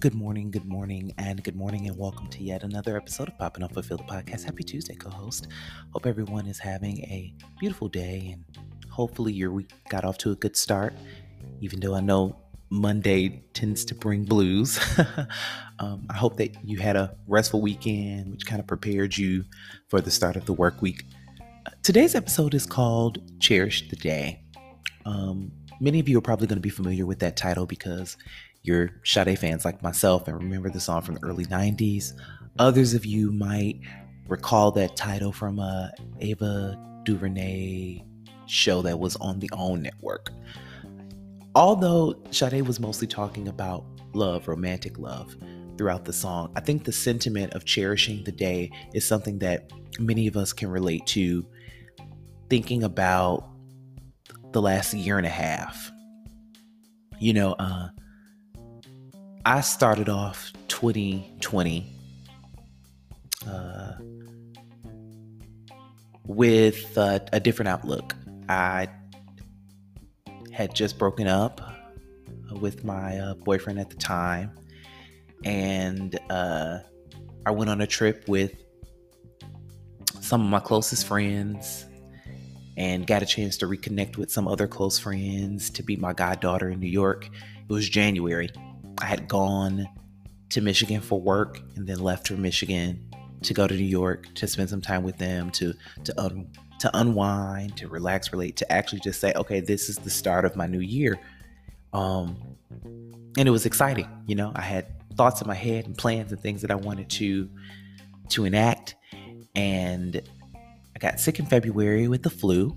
Good morning, good morning, and good morning, and welcome to yet another episode of Popping Off Phil the Podcast. Happy Tuesday, co host. Hope everyone is having a beautiful day and hopefully your week got off to a good start, even though I know Monday tends to bring blues. um, I hope that you had a restful weekend, which kind of prepared you for the start of the work week. Uh, today's episode is called Cherish the Day. Um, many of you are probably going to be familiar with that title because you're Sade fans like myself and remember the song from the early 90s. Others of you might recall that title from a Ava DuVernay show that was on the OWN network. Although Sade was mostly talking about love, romantic love, throughout the song, I think the sentiment of cherishing the day is something that many of us can relate to thinking about the last year and a half. You know, uh, I started off 2020 uh, with uh, a different outlook. I had just broken up with my uh, boyfriend at the time, and uh, I went on a trip with some of my closest friends and got a chance to reconnect with some other close friends to be my goddaughter in New York. It was January. I had gone to Michigan for work and then left for Michigan to go to New York to spend some time with them to to un, to unwind, to relax, relate, to actually just say, okay, this is the start of my new year. Um, and it was exciting. You know, I had thoughts in my head and plans and things that I wanted to to enact. And I got sick in February with the flu,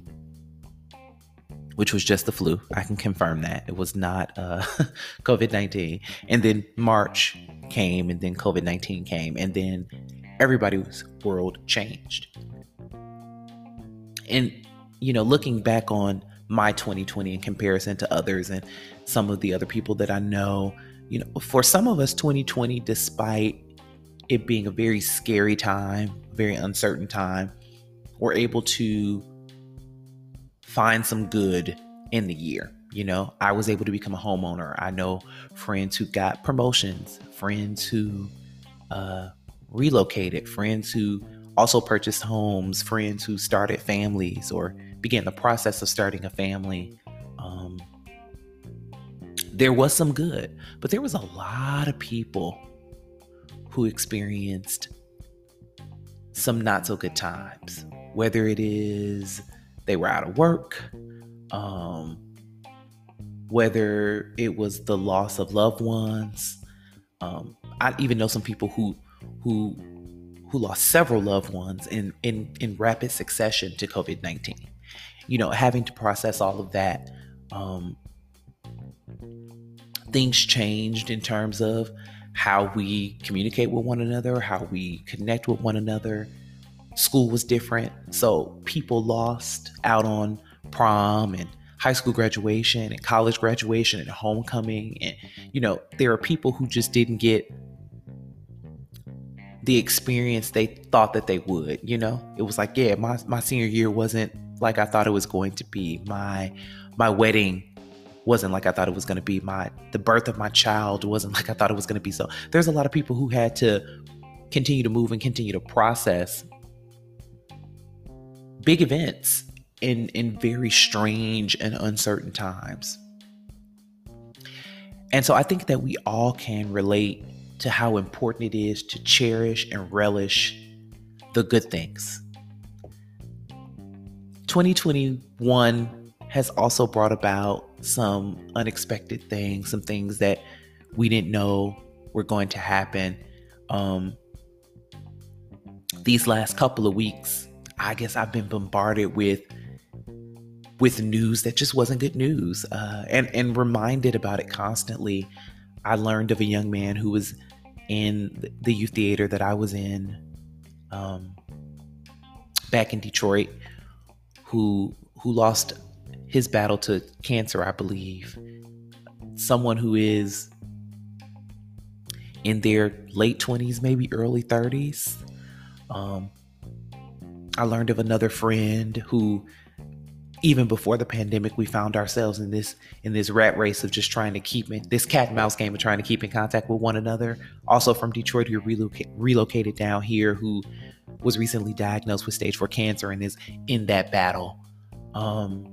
which was just the flu. I can confirm that it was not uh, COVID nineteen. And then March came, and then COVID nineteen came, and then everybody's world changed and you know, looking back on my 2020 in comparison to others and some of the other people that I know, you know, for some of us 2020 despite it being a very scary time, very uncertain time, we're able to find some good in the year. You know, I was able to become a homeowner. I know friends who got promotions, friends who uh, relocated, friends who also purchased homes, friends who started families or began the process of starting a family. Um, there was some good, but there was a lot of people who experienced some not so good times, whether it is they were out of work, um, whether it was the loss of loved ones. Um, I even know some people who who who lost several loved ones in, in, in rapid succession to COVID 19. You know, having to process all of that, um, things changed in terms of how we communicate with one another, how we connect with one another. School was different. So people lost out on prom and high school graduation and college graduation and homecoming. And, you know, there are people who just didn't get the experience they thought that they would, you know? It was like, yeah, my, my senior year wasn't like I thought it was going to be. My my wedding wasn't like I thought it was going to be. My the birth of my child wasn't like I thought it was going to be. So there's a lot of people who had to continue to move and continue to process big events in in very strange and uncertain times. And so I think that we all can relate to how important it is to cherish and relish the good things. 2021 has also brought about some unexpected things, some things that we didn't know were going to happen. Um, these last couple of weeks, I guess I've been bombarded with with news that just wasn't good news, uh, and and reminded about it constantly. I learned of a young man who was in the youth theater that I was in um, back in Detroit who who lost his battle to cancer, I believe. Someone who is in their late 20s, maybe early 30s. Um, I learned of another friend who even before the pandemic, we found ourselves in this in this rat race of just trying to keep in this cat and mouse game of trying to keep in contact with one another. Also from Detroit, who reloc- relocated down here, who was recently diagnosed with stage four cancer and is in that battle. Um,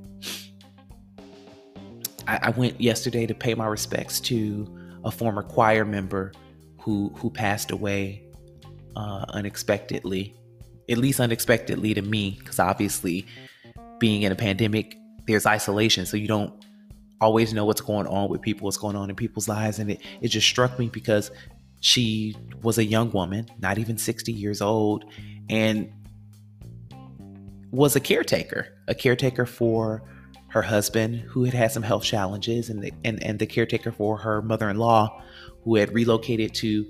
I, I went yesterday to pay my respects to a former choir member who who passed away uh, unexpectedly, at least unexpectedly to me, because obviously being in a pandemic, there's isolation, so you don't always know what's going on with people, what's going on in people's lives, and it it just struck me because she was a young woman, not even 60 years old, and was a caretaker, a caretaker for her husband who had had some health challenges and the, and, and the caretaker for her mother-in-law who had relocated to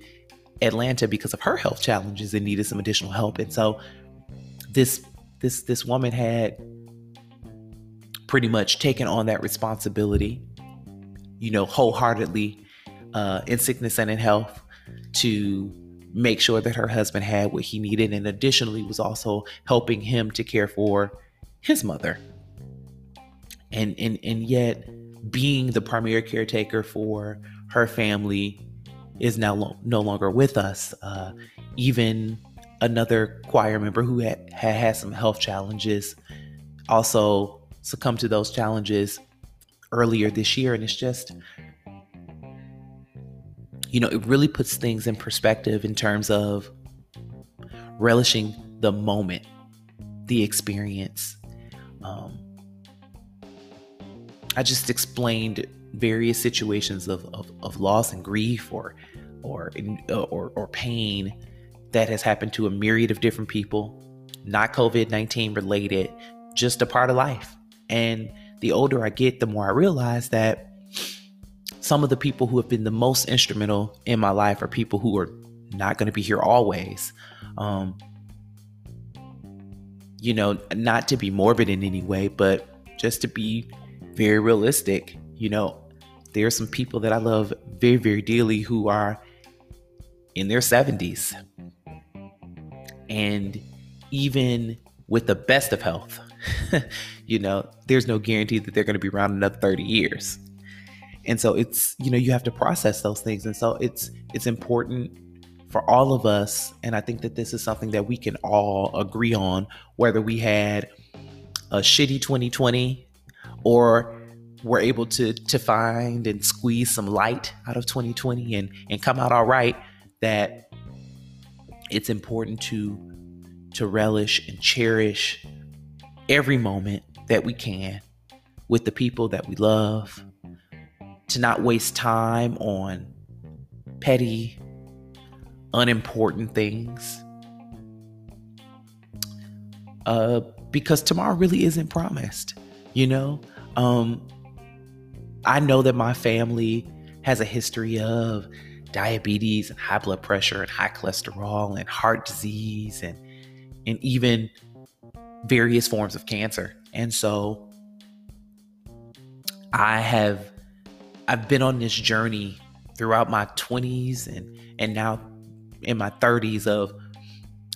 Atlanta because of her health challenges and needed some additional help. And so this this this woman had pretty much taken on that responsibility, you know, wholeheartedly uh, in sickness and in health to make sure that her husband had what he needed and additionally was also helping him to care for his mother and and and yet being the primary caretaker for her family is now lo- no longer with us uh, even another choir member who had, had had some health challenges also succumbed to those challenges earlier this year and it's just you know, it really puts things in perspective in terms of relishing the moment, the experience. Um, I just explained various situations of, of, of loss and grief or or, or or pain that has happened to a myriad of different people, not COVID 19 related, just a part of life. And the older I get, the more I realize that some of the people who have been the most instrumental in my life are people who are not going to be here always. Um, you know, not to be morbid in any way, but just to be very realistic. You know, there are some people that I love very, very dearly who are in their 70s. And even with the best of health, you know, there's no guarantee that they're going to be around another 30 years and so it's you know you have to process those things and so it's it's important for all of us and i think that this is something that we can all agree on whether we had a shitty 2020 or we're able to to find and squeeze some light out of 2020 and and come out all right that it's important to to relish and cherish every moment that we can with the people that we love to not waste time on petty, unimportant things. Uh, because tomorrow really isn't promised, you know? Um, I know that my family has a history of diabetes and high blood pressure and high cholesterol and heart disease and and even various forms of cancer. And so I have I've been on this journey throughout my 20s and and now in my 30s of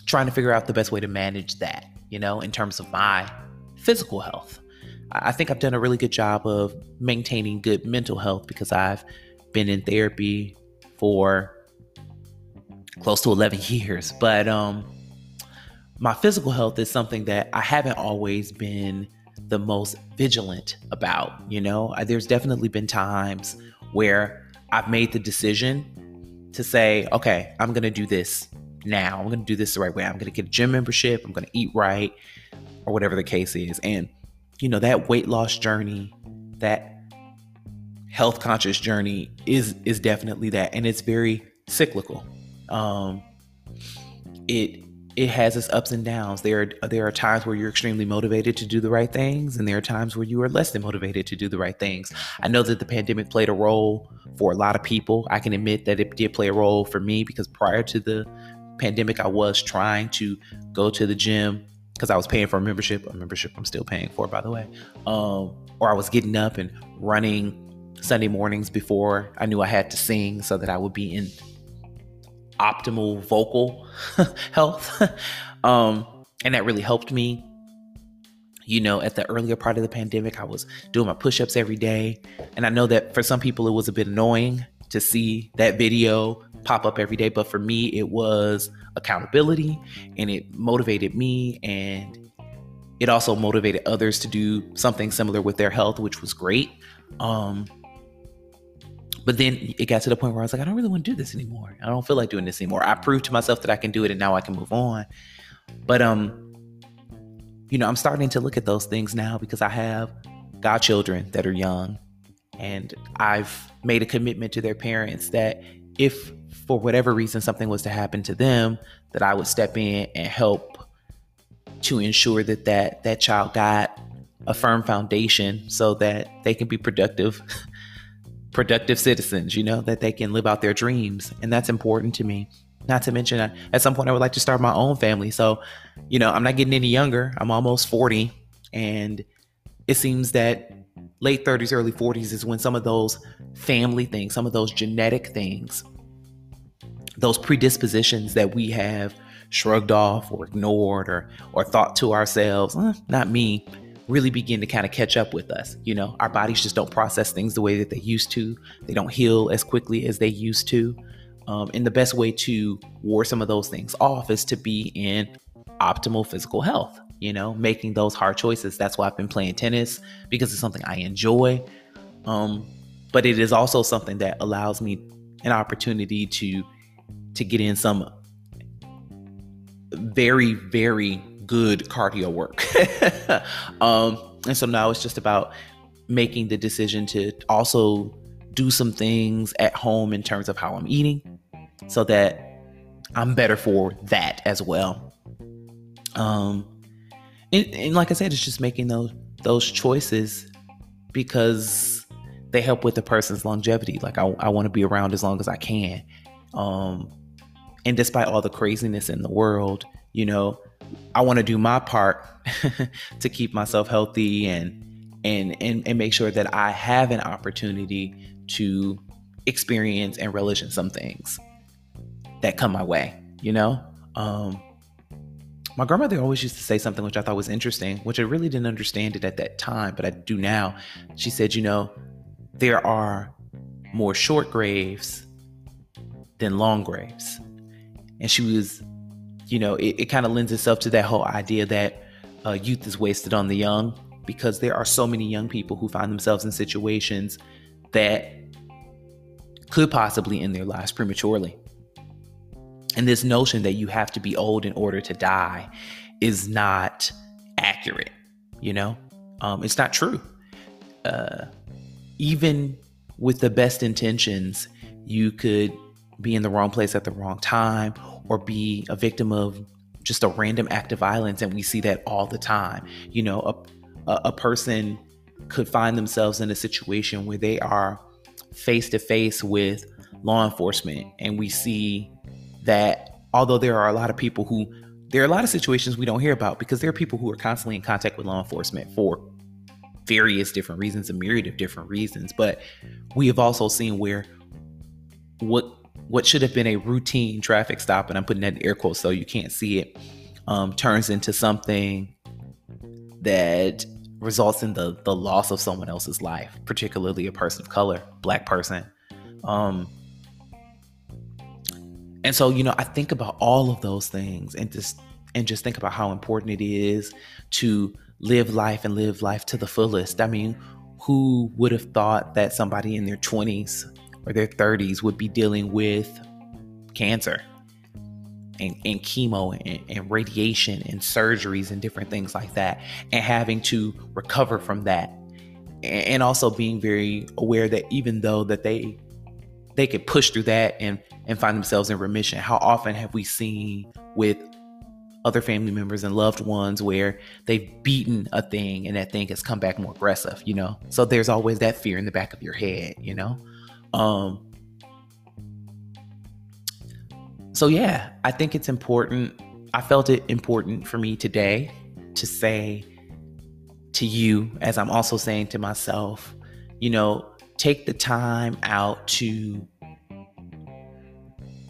trying to figure out the best way to manage that, you know, in terms of my physical health. I think I've done a really good job of maintaining good mental health because I've been in therapy for close to 11 years, but um my physical health is something that I haven't always been the most vigilant about. You know, there's definitely been times where I've made the decision to say, okay, I'm going to do this now. I'm going to do this the right way. I'm going to get a gym membership. I'm going to eat right, or whatever the case is. And, you know, that weight loss journey, that health conscious journey is is definitely that and it's very cyclical um it it has its ups and downs. There are there are times where you're extremely motivated to do the right things, and there are times where you are less than motivated to do the right things. I know that the pandemic played a role for a lot of people. I can admit that it did play a role for me because prior to the pandemic, I was trying to go to the gym because I was paying for a membership, a membership I'm still paying for, by the way. Um, or I was getting up and running Sunday mornings before I knew I had to sing so that I would be in optimal vocal health. um, and that really helped me, you know, at the earlier part of the pandemic, I was doing my push ups every day. And I know that for some people, it was a bit annoying to see that video pop up every day. But for me, it was accountability and it motivated me. And it also motivated others to do something similar with their health, which was great. Um, but then it got to the point where I was like, I don't really want to do this anymore. I don't feel like doing this anymore. I proved to myself that I can do it and now I can move on. But um you know, I'm starting to look at those things now because I have godchildren that are young and I've made a commitment to their parents that if for whatever reason something was to happen to them, that I would step in and help to ensure that that, that child got a firm foundation so that they can be productive productive citizens, you know, that they can live out their dreams. And that's important to me. Not to mention, at some point, I would like to start my own family. So, you know, I'm not getting any younger. I'm almost 40. And it seems that late 30s, early 40s is when some of those family things, some of those genetic things, those predispositions that we have shrugged off or ignored or or thought to ourselves, eh, not me, really begin to kind of catch up with us. You know, our bodies just don't process things the way that they used to. They don't heal as quickly as they used to. Um, and the best way to ward some of those things off is to be in optimal physical health, you know, making those hard choices. That's why I've been playing tennis because it's something I enjoy. Um, but it is also something that allows me an opportunity to to get in some very, very good cardio work. um, and so now it's just about making the decision to also do some things at home in terms of how I'm eating so that I'm better for that as well. Um, and, and like I said, it's just making those those choices because they help with the person's longevity. Like I, I want to be around as long as I can. Um, and despite all the craziness in the world, you know, I want to do my part to keep myself healthy and and and and make sure that I have an opportunity to experience and relish in some things that come my way, you know? Um, my grandmother always used to say something which I thought was interesting, which I really didn't understand it at that time, but I do now. She said, you know, there are more short graves than long graves. And she was, you know, it, it kind of lends itself to that whole idea that uh, youth is wasted on the young because there are so many young people who find themselves in situations that could possibly end their lives prematurely. And this notion that you have to be old in order to die is not accurate, you know? Um, it's not true. Uh, even with the best intentions, you could be in the wrong place at the wrong time or be a victim of just a random act of violence. And we see that all the time. You know, a, a person could find themselves in a situation where they are face to face with law enforcement and we see that although there are a lot of people who there are a lot of situations we don't hear about because there are people who are constantly in contact with law enforcement for various different reasons, a myriad of different reasons. But we have also seen where what what should have been a routine traffic stop, and I'm putting that in air quotes so you can't see it, um, turns into something that results in the the loss of someone else's life, particularly a person of color, black person. Um, and so, you know, I think about all of those things and just and just think about how important it is to live life and live life to the fullest. I mean, who would have thought that somebody in their 20s or their 30s would be dealing with cancer and, and chemo and, and radiation and surgeries and different things like that and having to recover from that and also being very aware that even though that they they could push through that and and find themselves in remission. How often have we seen with other family members and loved ones where they've beaten a thing and that thing has come back more aggressive, you know? So there's always that fear in the back of your head, you know? Um So yeah, I think it's important. I felt it important for me today to say to you as I'm also saying to myself, you know, take the time out to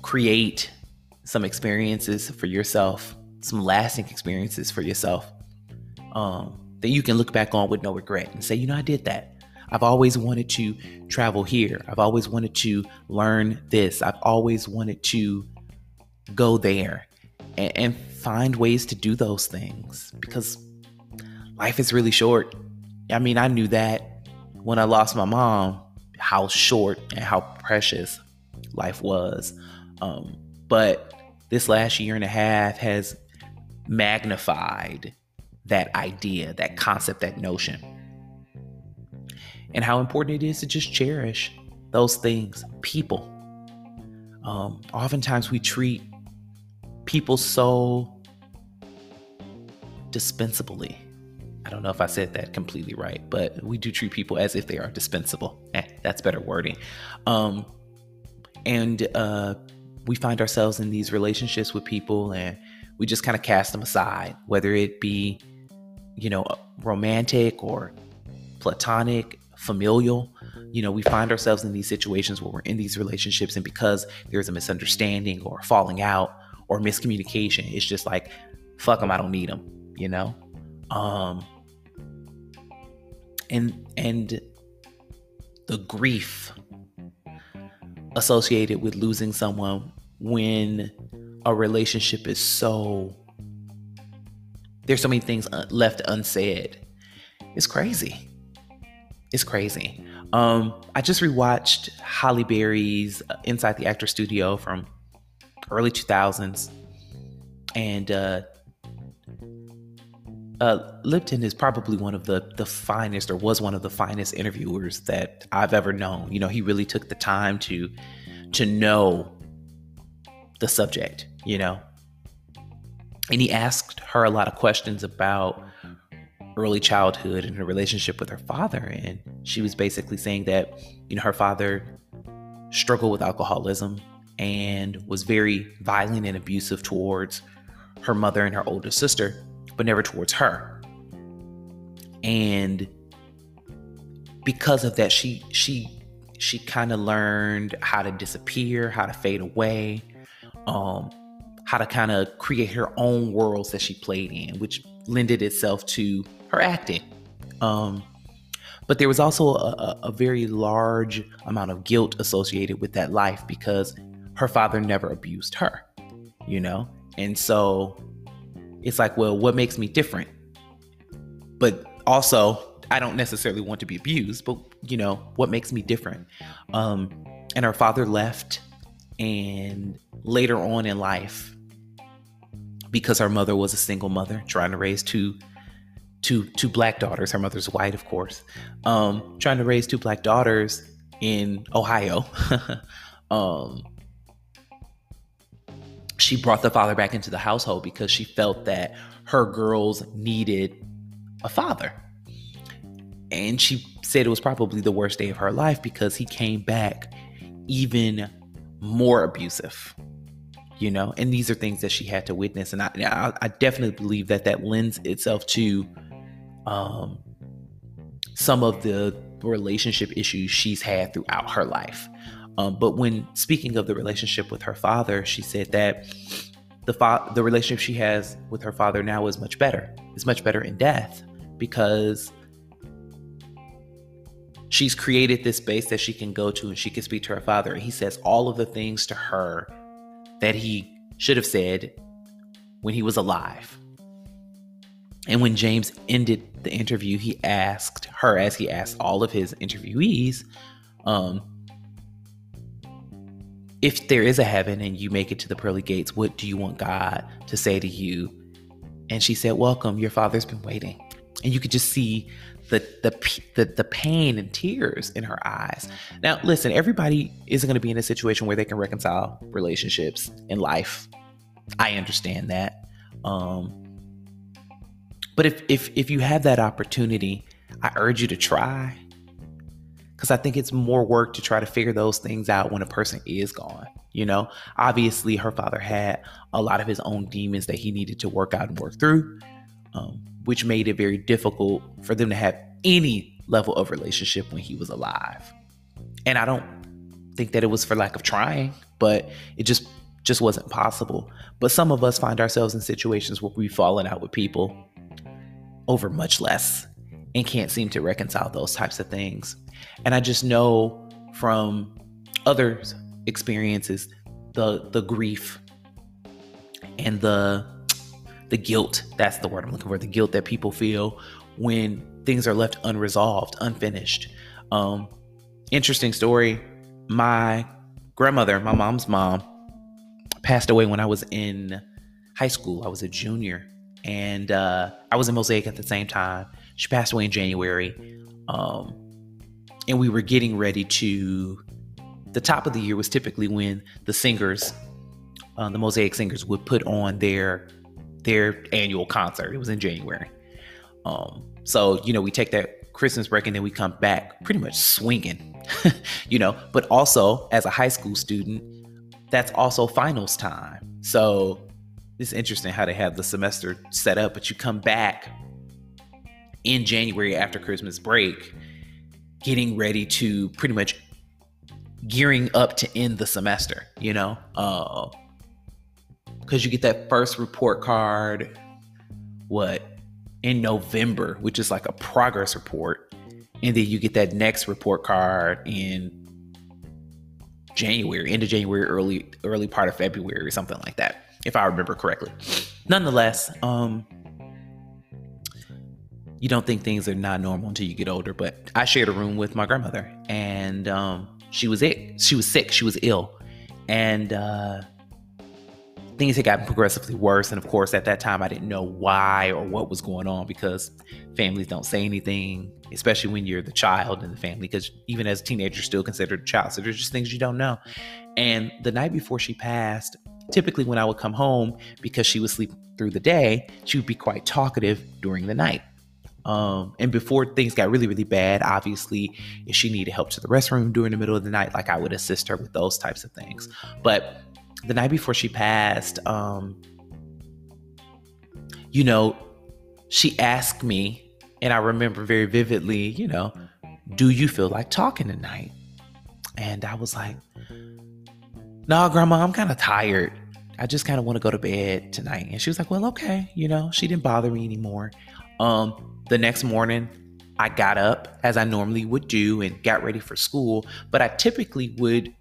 create some experiences for yourself, some lasting experiences for yourself. Um, that you can look back on with no regret and say, you know, I did that. I've always wanted to travel here. I've always wanted to learn this. I've always wanted to go there and, and find ways to do those things because life is really short. I mean, I knew that when I lost my mom, how short and how precious life was. Um, but this last year and a half has magnified that idea, that concept, that notion. And how important it is to just cherish those things, people. Um, oftentimes we treat people so dispensably. I don't know if I said that completely right, but we do treat people as if they are dispensable. Eh, that's better wording. Um, and uh, we find ourselves in these relationships with people and we just kind of cast them aside, whether it be, you know, romantic or platonic, familial. You know, we find ourselves in these situations where we're in these relationships, and because there's a misunderstanding or falling out or miscommunication, it's just like, fuck them, I don't need them, you know? Um, and, and the grief associated with losing someone when a relationship is so there's so many things left unsaid it's crazy it's crazy um i just rewatched Halle Berry's uh, inside the actor studio from early 2000s and uh uh, Lipton is probably one of the the finest, or was one of the finest interviewers that I've ever known. You know, he really took the time to to know the subject. You know, and he asked her a lot of questions about early childhood and her relationship with her father, and she was basically saying that you know her father struggled with alcoholism and was very violent and abusive towards her mother and her older sister but never towards her. And because of that, she she she kind of learned how to disappear, how to fade away, um, how to kind of create her own worlds that she played in, which lended itself to her acting. Um, but there was also a, a, very large amount of guilt associated with that life because her father never abused her, you know? And so it's like, well, what makes me different? But also, I don't necessarily want to be abused, but you know, what makes me different? Um, and her father left, and later on in life, because her mother was a single mother trying to raise two two two black daughters. Her mother's white, of course. Um, trying to raise two black daughters in Ohio. um, she brought the father back into the household because she felt that her girls needed a father. And she said it was probably the worst day of her life because he came back even more abusive you know and these are things that she had to witness and i i, definitely believe that that lends itself to um some of the relationship issues she's had throughout her life um, but when speaking of the relationship with her father, she said that the fa- the relationship she has with her father now is much better. It's much better in death because she's created this space that she can go to and she can speak to her father. And he says all of the things to her that he should have said when he was alive. And when James ended the interview, he asked her, as he asked all of his interviewees, um, if there is a heaven and you make it to the pearly gates, what do you want God to say to you? And she said, Welcome, your father's been waiting. And you could just see the the the, the pain and tears in her eyes. Now, listen, everybody isn't going to be in a situation where they can reconcile relationships in life. I understand that. Um, but if if if you have that opportunity, I urge you to try because I think it's more work to try to figure those things out when a person is gone. You know, obviously, her father had a lot of his own demons that he needed to work out and work through, um, which made it very difficult for them to have any level of relationship when he was alive. And I don't think that it was for lack of trying, but it just just wasn't possible. But some of us find ourselves in situations where we've fallen out with people over much less and can't seem to reconcile those types of things. And I just know from other experiences the the grief and the the guilt that's the word i'm looking for the guilt that people feel when things are left unresolved unfinished. Um interesting story. My grandmother my mom's mom passed away when i was in high school. I was a junior and uh, i was in mosaic at the same time she passed away in january um, and we were getting ready to the top of the year was typically when the singers, uh, the Mosaic singers, would put on their their annual concert. It was in January. Um, so you know, we take that Christmas break and then we come back pretty much swinging, you know. But also, as a high school student, that's also finals time. So it's interesting how they have the semester set up, but you come back in January after Christmas break, getting ready to pretty much gearing up to end the semester, you know? Uh, because you get that first report card, what, in November, which is like a progress report. And then you get that next report card in January, end of January, early early part of February, or something like that, if I remember correctly. Nonetheless, um, you don't think things are not normal until you get older. But I shared a room with my grandmother, and um, she was it. She was sick. She was ill, and uh, things had gotten progressively worse. And of course, at that time, I didn't know why or what was going on because families don't say anything, especially when you're the child in the family. Because even as a teenager, still considered a child. So there's just things you don't know. And the night before she passed, typically when I would come home, because she would sleep through the day, she would be quite talkative during the night. Um, and before things got really, really bad, obviously, if she needed help to the restroom during the middle of the night, like I would assist her with those types of things. But the night before she passed, um, you know, she asked me, and I remember very vividly, you know, do you feel like talking tonight? And I was like, nah, grandma, I'm kind of tired. I just kind of want to go to bed tonight. And she was like, well, okay. You know, she didn't bother me anymore. Um, the next morning, I got up as I normally would do and got ready for school, but I typically would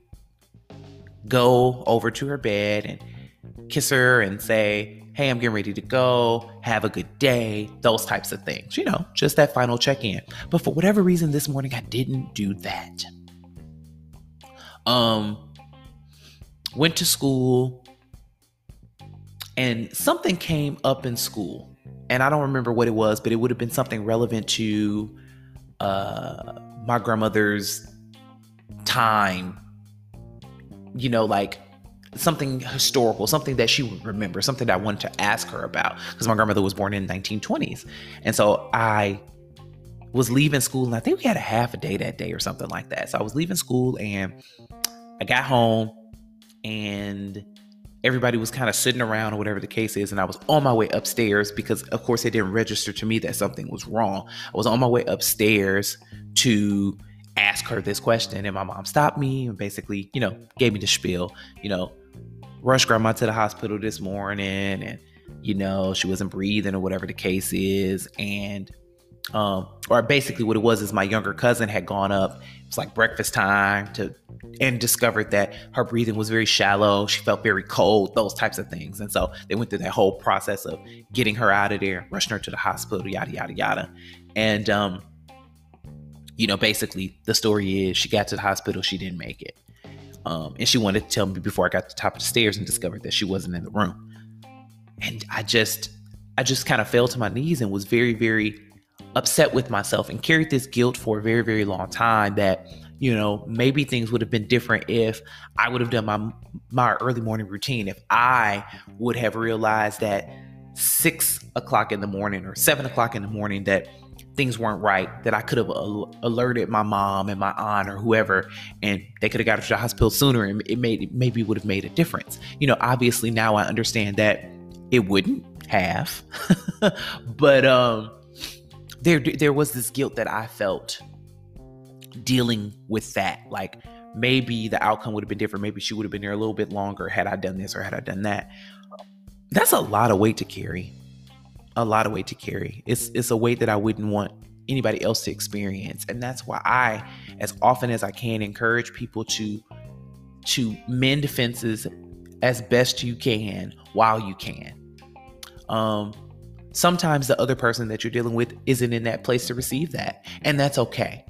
go over to her bed and kiss her and say, Hey, I'm getting ready to go. Have a good day. Those types of things, you know, just that final check in. But for whatever reason, this morning I didn't do that. Um, went to school and something came up in school and I don't remember what it was, but it would have been something relevant to uh, my grandmother's time. You know, like something historical, something that she would remember, something that I wanted to ask her about because my grandmother was born in 1920s, and so I was leaving school, and I think we had a half a day that day or something like that. So I was leaving school, and I got home, and everybody was kind of sitting around or whatever the case is and i was on my way upstairs because of course it didn't register to me that something was wrong. I was on my way upstairs to ask her this question and my mom stopped me and basically you know gave me the spiel you know rushed grandma to the hospital this morning and you know she wasn't breathing or whatever the case is and um, or basically what it was is my younger cousin had gone up. It was like breakfast time to and discovered that her breathing was very shallow. She felt very cold, those types of things. And so they went through that whole process of getting her out of there, rushing her to the hospital, yada yada yada. And um, you know, basically the story is she got to the hospital, she didn't make it. Um, and she wanted to tell me before I got to the top of the stairs and discovered that she wasn't in the room. And I just I just kind of fell to my knees and was very, very upset with myself and carried this guilt for a very, very long time that, you know, maybe things would have been different if I would have done my my early morning routine. If I would have realized that six o'clock in the morning or seven o'clock in the morning that things weren't right, that I could have alerted my mom and my aunt or whoever, and they could have got to the hospital sooner, and it made it maybe would have made a difference. You know, obviously now I understand that it wouldn't have, but um there there was this guilt that I felt dealing with that. Like maybe the outcome would have been different. Maybe she would have been there a little bit longer had I done this or had I done that. That's a lot of weight to carry. a lot of weight to carry. It's it's a weight that I wouldn't want anybody else to experience. And that's why I, as often as I can, encourage people to to mend fences as best you can while you can. Um, sometimes the other person that you're dealing with isn't in that place to receive that, and that's okay.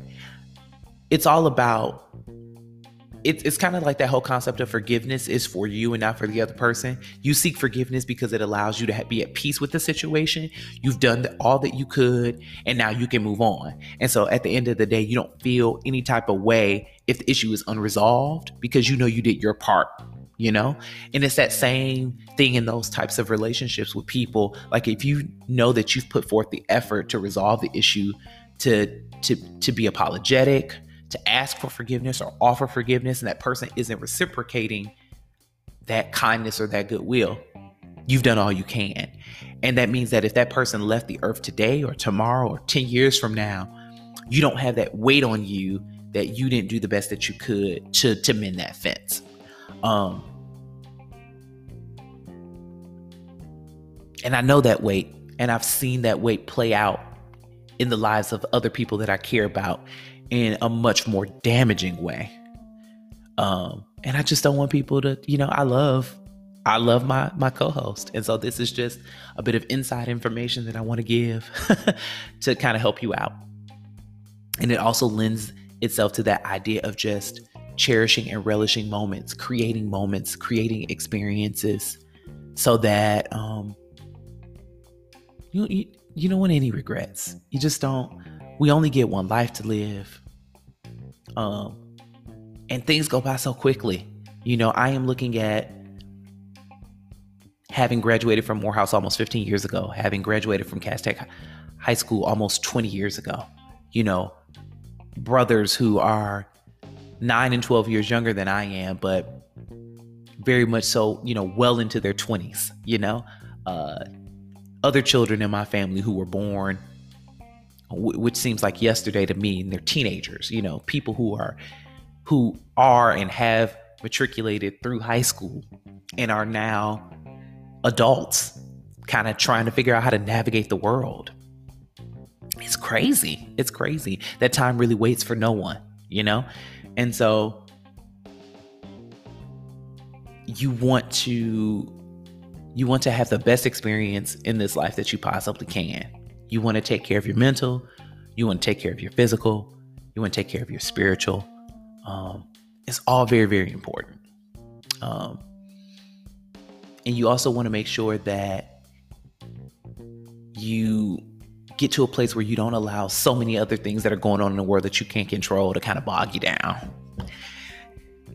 It's all about it's it's kind of like that whole concept of forgiveness is for you and not for the other person. You seek forgiveness because it allows you to be at peace with the situation. You've done all that you could, and now you can move on. And so, at the end of the day, you don't feel any type of way if the issue is unresolved because you know you did your part. You know, and it's that same thing in those types of relationships with people. Like if you know that you've put forth the effort to resolve the issue, to to to be apologetic to ask for forgiveness or offer forgiveness and that person isn't reciprocating that kindness or that goodwill, you've done all you can. And that means that if that person left the earth today or tomorrow or 10 years from now, you don't have that weight on you that you didn't do the best that you could to to mend that fence. Um and I know that weight and I've seen that weight play out in the lives of other people that I care about in a much more damaging way. Um, and I just don't want people to, you know, I love I love my my co-host. And so this is just a bit of inside information that I want to give to kind of help you out. And it also lends itself to that idea of just cherishing and relishing moments, creating moments, creating experiences so that um you you, don't want any regrets. You just don't we only get one life to live um, and things go by so quickly. You know, I am looking at having graduated from Morehouse almost 15 years ago, having graduated from Cass Tech High School almost 20 years ago. You know, brothers who are nine and 12 years younger than I am, but very much so, you know, well into their 20s, you know, uh, other children in my family who were born which seems like yesterday to me and they're teenagers you know people who are who are and have matriculated through high school and are now adults kind of trying to figure out how to navigate the world. It's crazy it's crazy. That time really waits for no one you know? And so you want to you want to have the best experience in this life that you possibly can you want to take care of your mental, you want to take care of your physical, you want to take care of your spiritual. Um, it's all very, very important. Um, and you also want to make sure that you get to a place where you don't allow so many other things that are going on in the world that you can't control to kind of bog you down.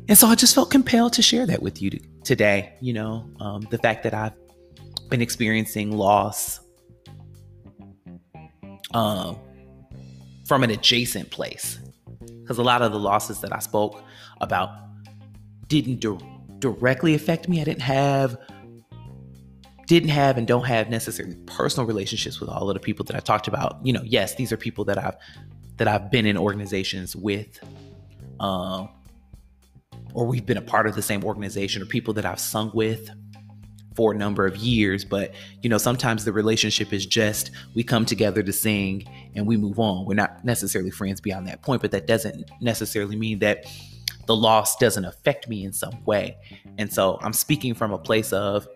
And so I just felt compelled to share that with you today. You know, um, the fact that I've been experiencing loss um, from an adjacent place. Because a lot of the losses that I spoke about didn't di- directly affect me. I didn't have didn't have and don't have necessarily personal relationships with all of the people that I talked about. You know, yes, these are people that I've that I've been in organizations with, um, or we've been a part of the same organization, or people that I've sung with, for a number of years but you know sometimes the relationship is just we come together to sing and we move on. We're not necessarily friends beyond that point but that doesn't necessarily mean that the loss doesn't affect me in some way. And so i'm speaking from a place of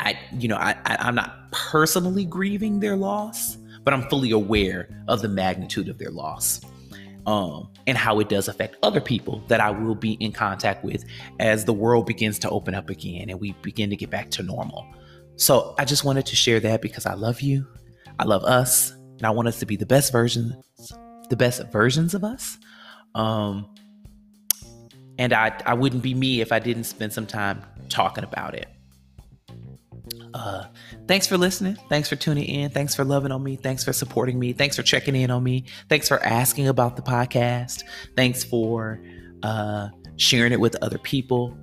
i you know i, I i'm not personally grieving their loss but i'm fully aware of the magnitude of their loss um, and how it does affect other people that I will be in contact with as the world begins to open up again and we begin to get back to normal. So I just wanted to share that because I love you, I love us, and I want us to be the best versions, the best versions of us. Um, and I, I wouldn't be me if I didn't spend some time talking about it. Uh, thanks for listening. Thanks for tuning in. Thanks for loving on me. Thanks for supporting me. Thanks for checking in on me. Thanks for asking about the podcast. Thanks for uh, sharing it with other people.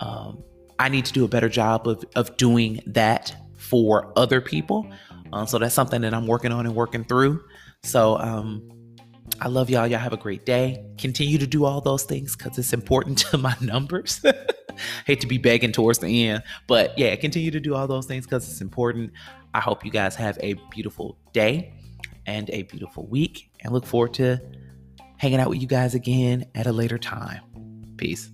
Um, I need to do a better job of, of doing that for other people. Uh, so that's something that I'm working on and working through. So um, I love y'all. Y'all have a great day. Continue to do all those things because it's important to my numbers. Hate to be begging towards the end, but yeah, continue to do all those things because it's important. I hope you guys have a beautiful day and a beautiful week and look forward to hanging out with you guys again at a later time. Peace.